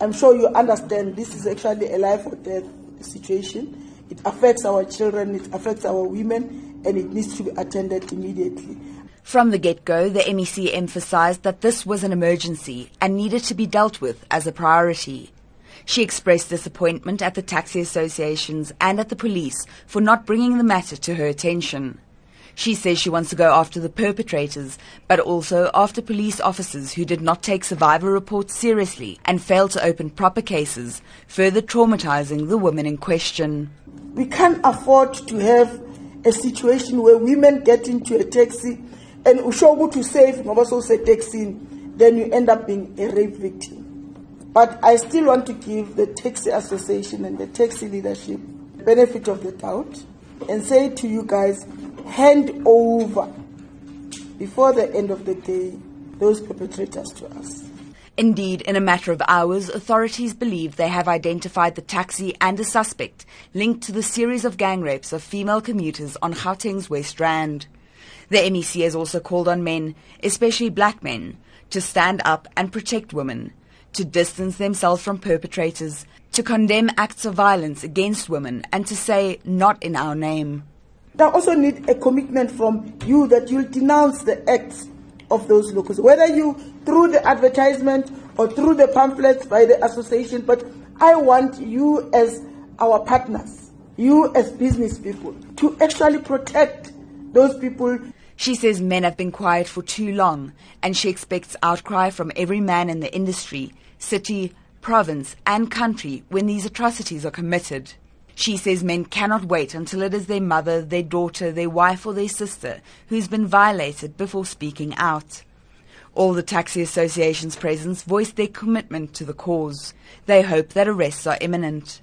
I'm sure you understand this is actually a life or death situation. It affects our children, it affects our women, and it needs to be attended immediately. From the get go, the MEC emphasized that this was an emergency and needed to be dealt with as a priority. She expressed disappointment at the taxi associations and at the police for not bringing the matter to her attention. She says she wants to go after the perpetrators, but also after police officers who did not take survivor reports seriously and failed to open proper cases, further traumatizing the women in question. We can't afford to have a situation where women get into a taxi and ushogu to save ngoba say taxi then you end up being a rape victim. But I still want to give the taxi association and the taxi leadership benefit of the doubt and say to you guys hand over before the end of the day those perpetrators to us. Indeed, in a matter of hours, authorities believe they have identified the taxi and a suspect linked to the series of gang rapes of female commuters on Gauteng's West Rand. The MEC has also called on men, especially black men, to stand up and protect women, to distance themselves from perpetrators, to condemn acts of violence against women, and to say, not in our name. They also need a commitment from you that you'll denounce the acts of those locals, whether you through the advertisement or through the pamphlets by the association. But I want you as our partners, you as business people, to actually protect those people. She says men have been quiet for too long, and she expects outcry from every man in the industry, city, province, and country when these atrocities are committed. She says men cannot wait until it is their mother, their daughter, their wife, or their sister who's been violated before speaking out. All the taxi associations present voiced their commitment to the cause. They hope that arrests are imminent.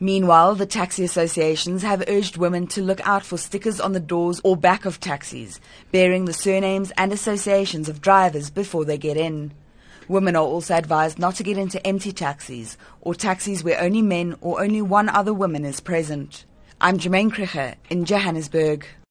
Meanwhile, the taxi associations have urged women to look out for stickers on the doors or back of taxis, bearing the surnames and associations of drivers before they get in. Women are also advised not to get into empty taxis or taxis where only men or only one other woman is present. I'm Jamaine Krige in Johannesburg.